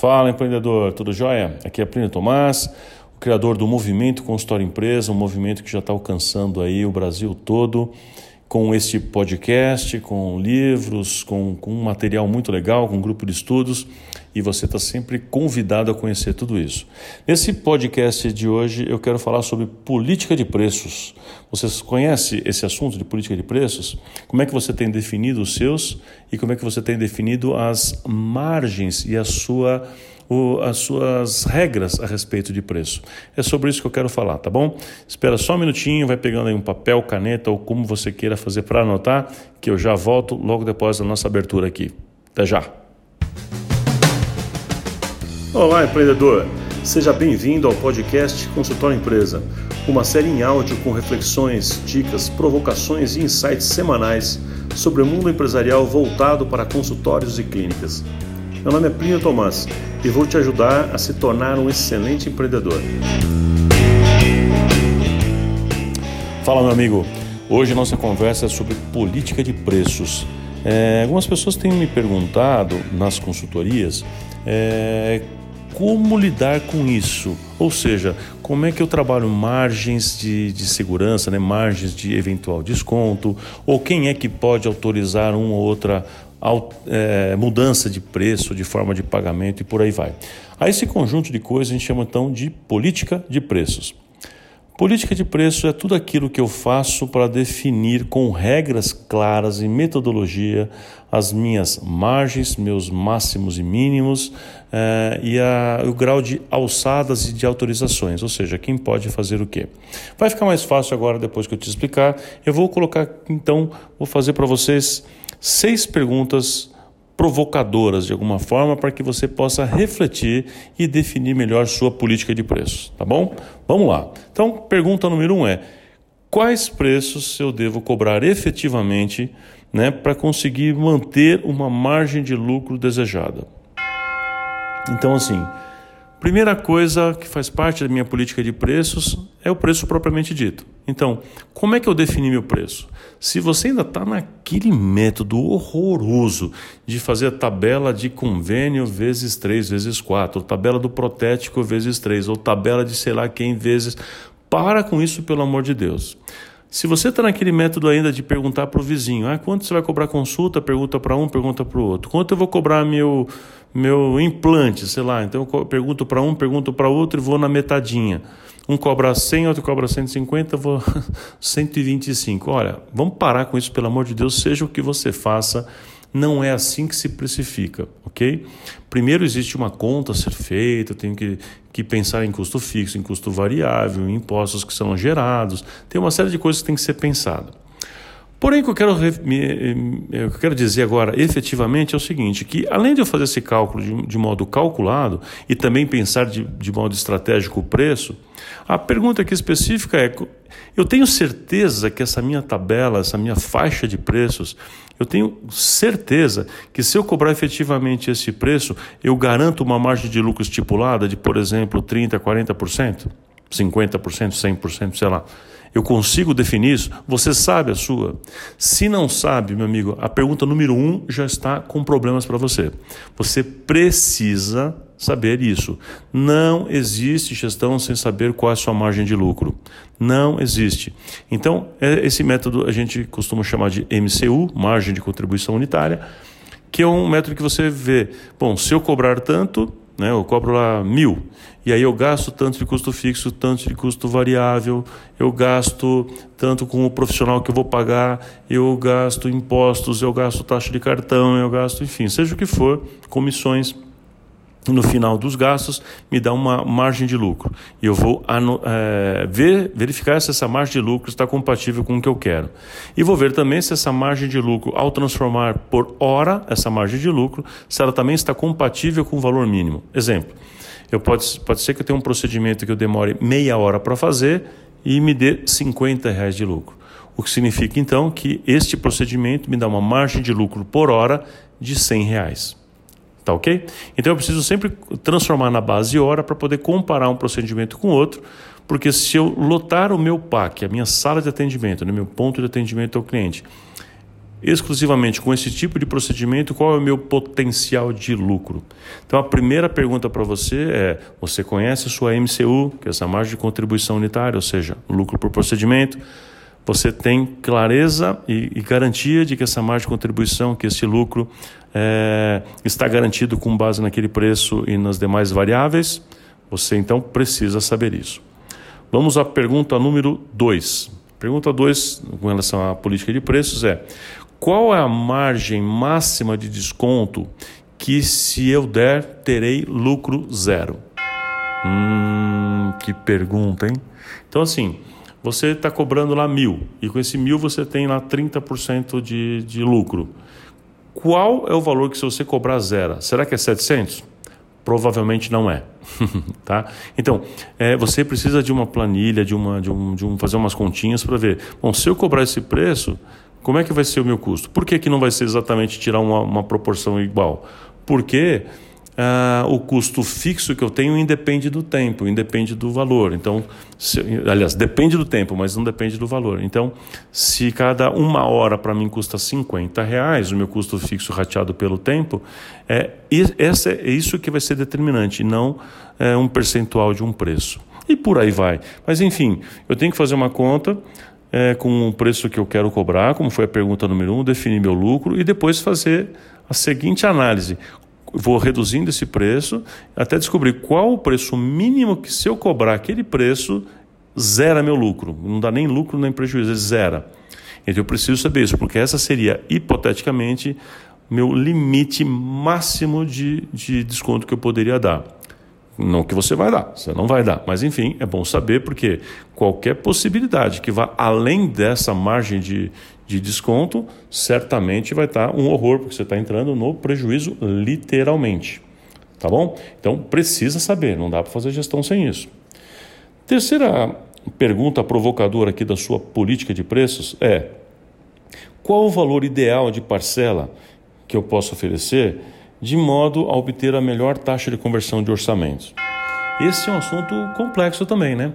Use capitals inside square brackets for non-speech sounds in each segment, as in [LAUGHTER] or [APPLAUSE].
Fala empreendedor, tudo jóia? Aqui é Plínio Tomás, o criador do movimento Consultório Empresa, um movimento que já está alcançando aí o Brasil todo com este podcast, com livros, com, com um material muito legal, com um grupo de estudos e você está sempre convidado a conhecer tudo isso. Nesse podcast de hoje eu quero falar sobre política de preços. Você conhece esse assunto de política de preços? Como é que você tem definido os seus e como é que você tem definido as margens e a sua o, as suas regras a respeito de preço. É sobre isso que eu quero falar, tá bom? Espera só um minutinho, vai pegando aí um papel, caneta ou como você queira fazer para anotar, que eu já volto logo depois da nossa abertura aqui. Até já! Olá, empreendedor! Seja bem-vindo ao podcast Consultório Empresa, uma série em áudio com reflexões, dicas, provocações e insights semanais sobre o mundo empresarial voltado para consultórios e clínicas. Meu nome é Plínio Tomás e vou te ajudar a se tornar um excelente empreendedor. Fala, meu amigo. Hoje nossa conversa é sobre política de preços. É, algumas pessoas têm me perguntado nas consultorias é, como lidar com isso, ou seja, como é que eu trabalho margens de, de segurança, né, margens de eventual desconto, ou quem é que pode autorizar uma ou outra mudança de preço, de forma de pagamento e por aí vai. A esse conjunto de coisas a gente chama então de política de preços. Política de preço é tudo aquilo que eu faço para definir com regras claras e metodologia as minhas margens, meus máximos e mínimos eh, e a, o grau de alçadas e de autorizações, ou seja, quem pode fazer o quê. Vai ficar mais fácil agora depois que eu te explicar. Eu vou colocar então, vou fazer para vocês seis perguntas provocadoras de alguma forma para que você possa refletir e definir melhor sua política de preços, tá bom? Vamos lá. Então, pergunta número um é: quais preços eu devo cobrar efetivamente, né, para conseguir manter uma margem de lucro desejada? Então, assim, Primeira coisa que faz parte da minha política de preços é o preço propriamente dito. Então, como é que eu defini meu preço? Se você ainda está naquele método horroroso de fazer a tabela de convênio vezes 3 vezes 4, ou tabela do protético vezes 3, ou tabela de sei lá quem vezes. Para com isso, pelo amor de Deus. Se você está naquele método ainda de perguntar para o vizinho, ah, quanto você vai cobrar consulta, pergunta para um, pergunta para o outro. Quanto eu vou cobrar meu meu implante, sei lá. Então eu pergunto para um, pergunto para outro e vou na metadinha. Um cobra 100, outro cobra 150, vou [LAUGHS] 125. Olha, vamos parar com isso, pelo amor de Deus, seja o que você faça, não é assim que se precifica, ok? Primeiro existe uma conta a ser feita, tenho que, que pensar em custo fixo, em custo variável, em impostos que são gerados, tem uma série de coisas que tem que ser pensada. Porém, o que eu quero, me, eu quero dizer agora efetivamente é o seguinte: que além de eu fazer esse cálculo de, de modo calculado e também pensar de, de modo estratégico o preço, a pergunta aqui específica é: eu tenho certeza que essa minha tabela, essa minha faixa de preços, eu tenho certeza que se eu cobrar efetivamente esse preço, eu garanto uma margem de lucro estipulada de, por exemplo, 30%, 40%, 50%, 100%, sei lá. Eu consigo definir isso? Você sabe a sua? Se não sabe, meu amigo, a pergunta número um já está com problemas para você. Você precisa saber isso. Não existe gestão sem saber qual é a sua margem de lucro. Não existe. Então, é, esse método a gente costuma chamar de MCU, margem de contribuição unitária, que é um método que você vê, bom, se eu cobrar tanto, né? Eu cobro lá mil. E aí eu gasto tanto de custo fixo, tanto de custo variável, eu gasto tanto com o profissional que eu vou pagar, eu gasto impostos, eu gasto taxa de cartão, eu gasto, enfim, seja o que for, comissões no final dos gastos me dá uma margem de lucro. E eu vou é, ver, verificar se essa margem de lucro está compatível com o que eu quero. E vou ver também se essa margem de lucro, ao transformar por hora essa margem de lucro, se ela também está compatível com o valor mínimo. Exemplo, eu pode, pode ser que eu tenha um procedimento que eu demore meia hora para fazer e me dê 50 reais de lucro. O que significa então que este procedimento me dá uma margem de lucro por hora de 100 reais. Tá ok? Então eu preciso sempre transformar na base hora para poder comparar um procedimento com outro, porque se eu lotar o meu PAC, a minha sala de atendimento, o né, meu ponto de atendimento ao cliente, exclusivamente com esse tipo de procedimento, qual é o meu potencial de lucro? Então a primeira pergunta para você é: você conhece a sua MCU, que é essa margem de contribuição unitária, ou seja, lucro por procedimento? Você tem clareza e, e garantia de que essa margem de contribuição, que esse lucro é, está garantido com base naquele preço e nas demais variáveis? Você então precisa saber isso. Vamos à pergunta número 2. Pergunta 2, com relação à política de preços, é: qual é a margem máxima de desconto que, se eu der, terei lucro zero? Hum, que pergunta, hein? Então, assim, você está cobrando lá mil e com esse mil você tem lá 30% de, de lucro. Qual é o valor que, se você cobrar zero? Será que é 700? Provavelmente não é, [LAUGHS] tá? Então, é, você precisa de uma planilha, de uma, de um, de um fazer umas continhas para ver. Bom, se eu cobrar esse preço, como é que vai ser o meu custo? Por que, que não vai ser exatamente tirar uma, uma proporção igual? Porque ah, o custo fixo que eu tenho independe do tempo, independe do valor. Então, se, aliás, depende do tempo, mas não depende do valor. Então, se cada uma hora para mim custa 50 reais, o meu custo fixo rateado pelo tempo, é, essa, é isso que vai ser determinante, não é, um percentual de um preço. E por aí vai. Mas enfim, eu tenho que fazer uma conta é, com o preço que eu quero cobrar, como foi a pergunta número um, definir meu lucro e depois fazer a seguinte análise. Vou reduzindo esse preço até descobrir qual o preço mínimo que, se eu cobrar aquele preço, zera meu lucro. Não dá nem lucro nem prejuízo, zera. Então eu preciso saber isso, porque essa seria, hipoteticamente, meu limite máximo de, de desconto que eu poderia dar. Não que você vai dar, você não vai dar. Mas enfim, é bom saber porque qualquer possibilidade que vá além dessa margem de, de desconto, certamente vai estar um horror, porque você está entrando no prejuízo literalmente. Tá bom? Então precisa saber, não dá para fazer gestão sem isso. Terceira pergunta provocadora aqui da sua política de preços é: qual o valor ideal de parcela que eu posso oferecer? de modo a obter a melhor taxa de conversão de orçamentos. Esse é um assunto complexo também, né?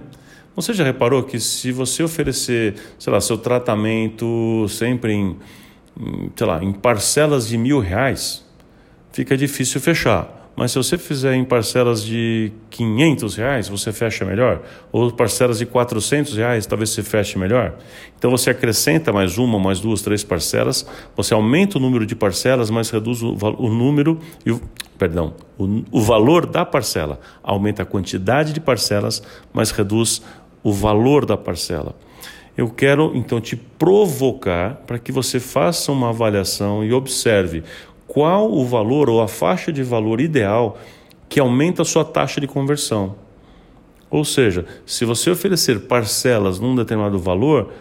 Você já reparou que se você oferecer, sei lá, seu tratamento sempre em, sei lá, em parcelas de mil reais, fica difícil fechar. Mas se você fizer em parcelas de 500 reais, você fecha melhor. Ou parcelas de 400 reais, talvez você feche melhor. Então você acrescenta mais uma, mais duas, três parcelas. Você aumenta o número de parcelas, mas reduz o, o número e o, perdão, o, o valor da parcela. Aumenta a quantidade de parcelas, mas reduz o valor da parcela. Eu quero então te provocar para que você faça uma avaliação e observe qual o valor ou a faixa de valor ideal que aumenta a sua taxa de conversão. Ou seja, se você oferecer parcelas num determinado valor,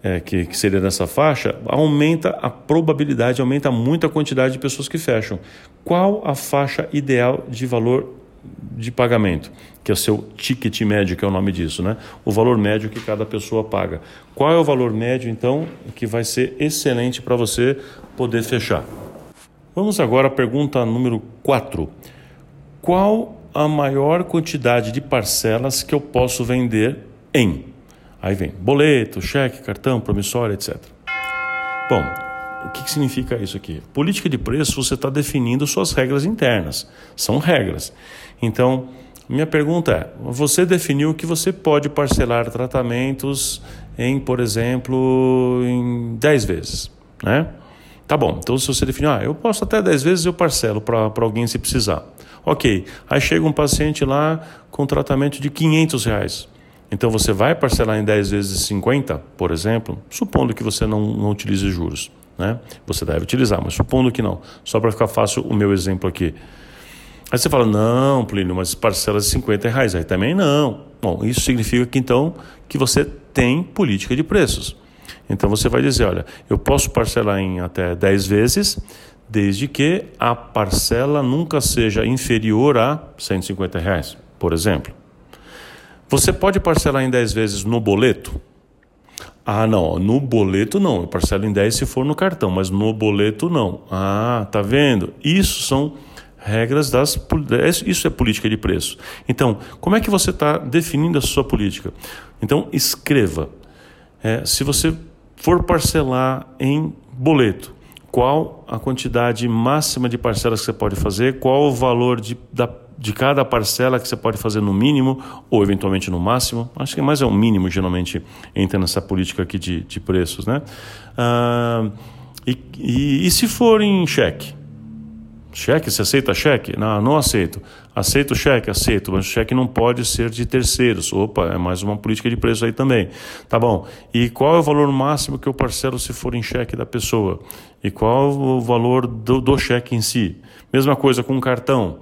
é, que, que seria nessa faixa, aumenta a probabilidade, aumenta muito a quantidade de pessoas que fecham. Qual a faixa ideal de valor de pagamento? Que é o seu ticket médio, que é o nome disso, né? O valor médio que cada pessoa paga. Qual é o valor médio, então, que vai ser excelente para você poder fechar? Vamos agora à pergunta número 4. Qual a maior quantidade de parcelas que eu posso vender em? Aí vem boleto, cheque, cartão, promissório, etc. Bom, o que, que significa isso aqui? Política de preço, você está definindo suas regras internas. São regras. Então, minha pergunta é: você definiu que você pode parcelar tratamentos em, por exemplo, em 10 vezes, né? Tá bom, então se você definir, ah, eu posso até 10 vezes eu parcelo para alguém se precisar. Ok, aí chega um paciente lá com tratamento de 500 reais. Então você vai parcelar em 10 vezes 50, por exemplo, supondo que você não, não utilize juros. Né? Você deve utilizar, mas supondo que não. Só para ficar fácil o meu exemplo aqui. Aí você fala, não, Plínio, mas parcelas de 50 reais. Aí também não. Bom, isso significa que então que você tem política de preços. Então você vai dizer: olha, eu posso parcelar em até 10 vezes, desde que a parcela nunca seja inferior a 150 reais, por exemplo. Você pode parcelar em 10 vezes no boleto? Ah, não, no boleto não. Eu parcelo em 10 se for no cartão, mas no boleto não. Ah, tá vendo? Isso são regras das. Isso é política de preço. Então, como é que você está definindo a sua política? Então, escreva. É, se você for parcelar em boleto. Qual a quantidade máxima de parcelas que você pode fazer? Qual o valor de, da, de cada parcela que você pode fazer no mínimo ou eventualmente no máximo? Acho que mais é o mínimo, geralmente, entra nessa política aqui de, de preços, né? Ah, e, e, e se for em cheque? Cheque, você aceita cheque? Não, não aceito. Aceito cheque? Aceito, mas o cheque não pode ser de terceiros. Opa, é mais uma política de preço aí também. Tá bom. E qual é o valor máximo que eu parcelo se for em cheque da pessoa? E qual o valor do, do cheque em si? Mesma coisa com cartão.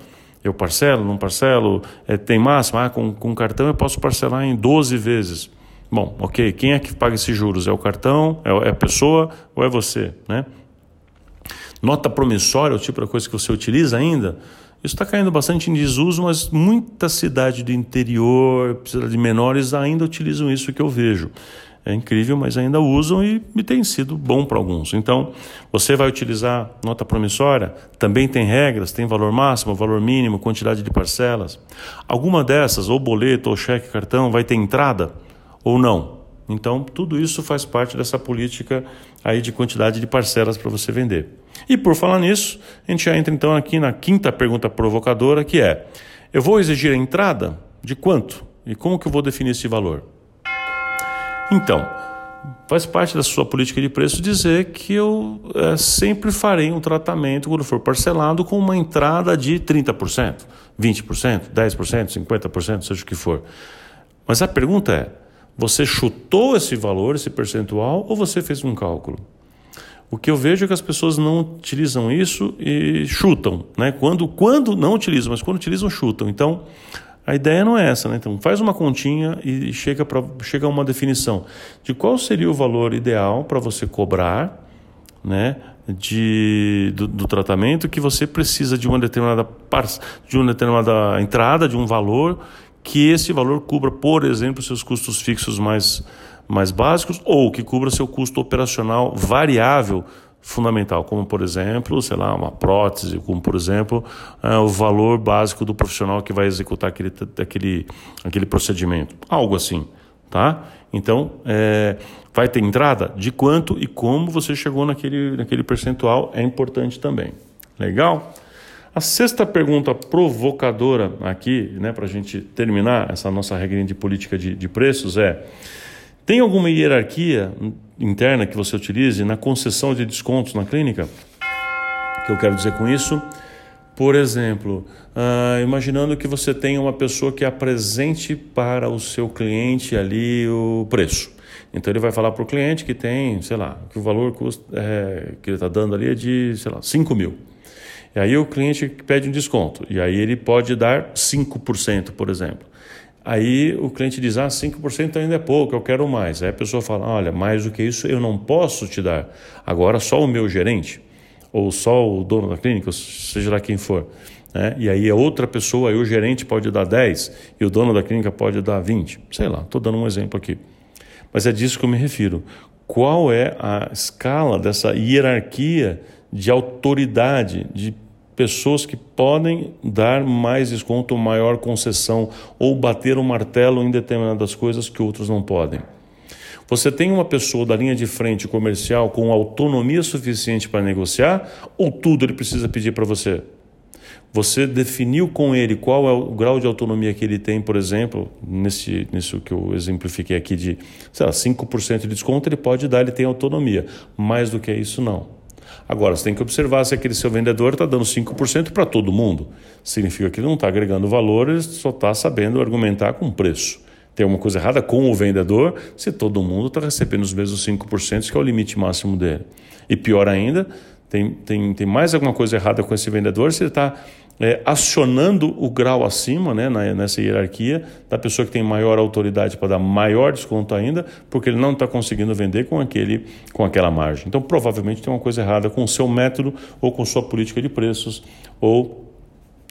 Eu parcelo, não parcelo? É, tem máximo? Ah, com, com cartão eu posso parcelar em 12 vezes. Bom, ok. Quem é que paga esses juros? É o cartão? É, é a pessoa ou é você? Né? Nota promissória, o tipo de coisa que você utiliza ainda, isso está caindo bastante em desuso, mas muita cidade do interior, cidades menores ainda utilizam isso que eu vejo. É incrível, mas ainda usam e, e tem sido bom para alguns. Então, você vai utilizar nota promissória? Também tem regras, tem valor máximo, valor mínimo, quantidade de parcelas. Alguma dessas, ou boleto, ou cheque, cartão, vai ter entrada ou não? Então, tudo isso faz parte dessa política aí de quantidade de parcelas para você vender. E por falar nisso, a gente já entra então aqui na quinta pergunta provocadora, que é: eu vou exigir a entrada de quanto? E como que eu vou definir esse valor? Então, faz parte da sua política de preço dizer que eu é, sempre farei um tratamento, quando for parcelado, com uma entrada de 30%, 20%, 10%, 50%, seja o que for. Mas a pergunta é: você chutou esse valor, esse percentual, ou você fez um cálculo? O que eu vejo é que as pessoas não utilizam isso e chutam, né? Quando, quando não utilizam, mas quando utilizam, chutam. Então, a ideia não é essa, né? Então, faz uma continha e chega, pra, chega a uma definição de qual seria o valor ideal para você cobrar, né? De, do, do, tratamento que você precisa de uma determinada de uma determinada entrada, de um valor que esse valor cubra, por exemplo, seus custos fixos mais, mais básicos ou que cubra seu custo operacional variável fundamental, como por exemplo, sei lá, uma prótese, como por exemplo, é, o valor básico do profissional que vai executar aquele, aquele, aquele procedimento, algo assim, tá? Então, é, vai ter entrada de quanto e como você chegou naquele, naquele percentual é importante também. Legal? A sexta pergunta provocadora aqui, né, para a gente terminar essa nossa regrinha de política de, de preços é: tem alguma hierarquia interna que você utilize na concessão de descontos na clínica? O que eu quero dizer com isso? Por exemplo, uh, imaginando que você tem uma pessoa que apresente para o seu cliente ali o preço. Então ele vai falar para o cliente que tem, sei lá, que o valor custa, é, que ele está dando ali é de, sei lá, 5 mil. E aí o cliente pede um desconto, e aí ele pode dar 5%, por exemplo. Aí o cliente diz: Ah, 5% ainda é pouco, eu quero mais. Aí a pessoa fala: Olha, mais do que isso eu não posso te dar. Agora só o meu gerente, ou só o dono da clínica, seja lá quem for. Né? E aí a outra pessoa, aí o gerente pode dar 10 e o dono da clínica pode dar 20. Sei lá, estou dando um exemplo aqui. Mas é disso que eu me refiro. Qual é a escala dessa hierarquia de autoridade, de pessoas que podem dar mais desconto, maior concessão ou bater o um martelo em determinadas coisas que outros não podem. Você tem uma pessoa da linha de frente comercial com autonomia suficiente para negociar ou tudo ele precisa pedir para você? Você definiu com ele qual é o grau de autonomia que ele tem, por exemplo, nesse, nisso que eu exemplifiquei aqui de, sei lá, 5% de desconto, ele pode dar, ele tem autonomia. Mais do que isso, não. Agora, você tem que observar se aquele seu vendedor está dando 5% para todo mundo. Significa que ele não está agregando valor, ele só está sabendo argumentar com preço. Tem alguma coisa errada com o vendedor se todo mundo está recebendo os mesmos 5%, que é o limite máximo dele. E pior ainda, tem, tem, tem mais alguma coisa errada com esse vendedor se ele está é, acionando o grau acima, né, na, nessa hierarquia, da pessoa que tem maior autoridade para dar maior desconto ainda, porque ele não está conseguindo vender com, aquele, com aquela margem. Então, provavelmente tem uma coisa errada com o seu método ou com sua política de preços ou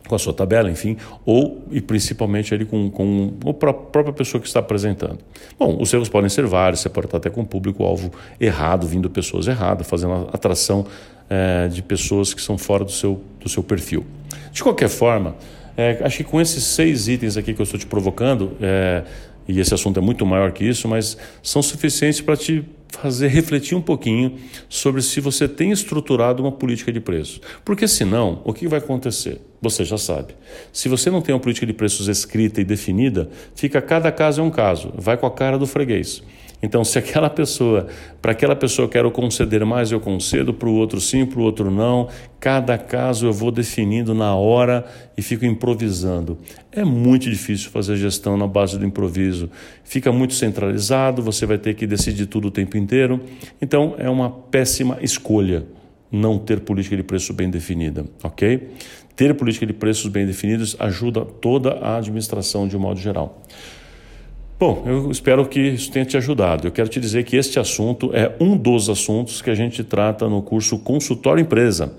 com a sua tabela, enfim, ou e principalmente ali com, com a própria pessoa que está apresentando. Bom, os erros podem ser vários, você pode estar até com público-alvo errado, vindo pessoas erradas, fazendo atração é, de pessoas que são fora do seu, do seu perfil. De qualquer forma, é, acho que com esses seis itens aqui que eu estou te provocando, é, e esse assunto é muito maior que isso, mas são suficientes para te fazer refletir um pouquinho sobre se você tem estruturado uma política de preços. Porque senão, o que vai acontecer? Você já sabe. Se você não tem uma política de preços escrita e definida, fica cada caso é um caso, vai com a cara do freguês. Então, se aquela pessoa, para aquela pessoa eu quero conceder mais, eu concedo, para o outro sim, para o outro não. Cada caso eu vou definindo na hora e fico improvisando. É muito difícil fazer gestão na base do improviso. Fica muito centralizado, você vai ter que decidir tudo o tempo inteiro. Então, é uma péssima escolha não ter política de preço bem definida, ok? Ter política de preços bem definidos ajuda toda a administração de um modo geral. Bom, eu espero que isso tenha te ajudado. Eu quero te dizer que este assunto é um dos assuntos que a gente trata no curso Consultório Empresa.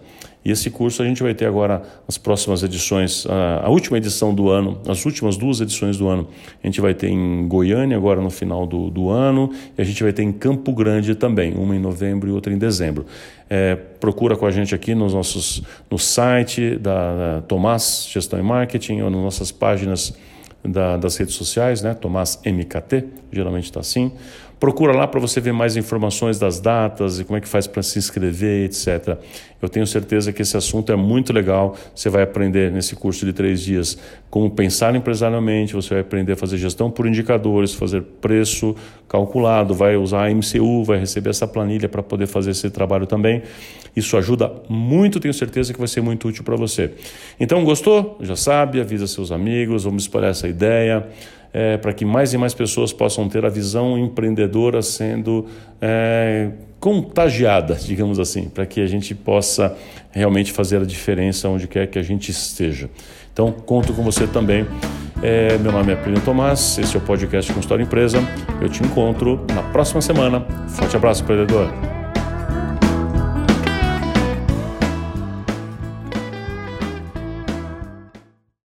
E esse curso a gente vai ter agora as próximas edições, a, última edição do ano, as últimas duas edições do ano, a gente vai ter em Goiânia agora no final do, do ano, e a gente vai ter em Campo Grande também, uma em novembro e outra em dezembro. É, procura com a gente aqui nos nossos, no site da, da Tomás Gestão e Marketing ou nas nossas páginas da, das redes sociais, né? Tomás MKT, geralmente está assim. Procura lá para você ver mais informações das datas e como é que faz para se inscrever, etc. Eu tenho certeza que esse assunto é muito legal. Você vai aprender nesse curso de três dias como pensar empresarialmente, você vai aprender a fazer gestão por indicadores, fazer preço calculado, vai usar a MCU, vai receber essa planilha para poder fazer esse trabalho também. Isso ajuda muito, tenho certeza que vai ser muito útil para você. Então, gostou? Já sabe, avisa seus amigos, vamos espalhar essa ideia é, para que mais e mais pessoas possam ter a visão empreendedora sendo é, contagiada, [LAUGHS] digamos assim, para que a gente possa realmente fazer a diferença onde quer que a gente esteja. Então, conto com você também. É, meu nome é Plínio Tomás, esse é o podcast com História Empresa. Eu te encontro na próxima semana. Forte abraço, empreendedor.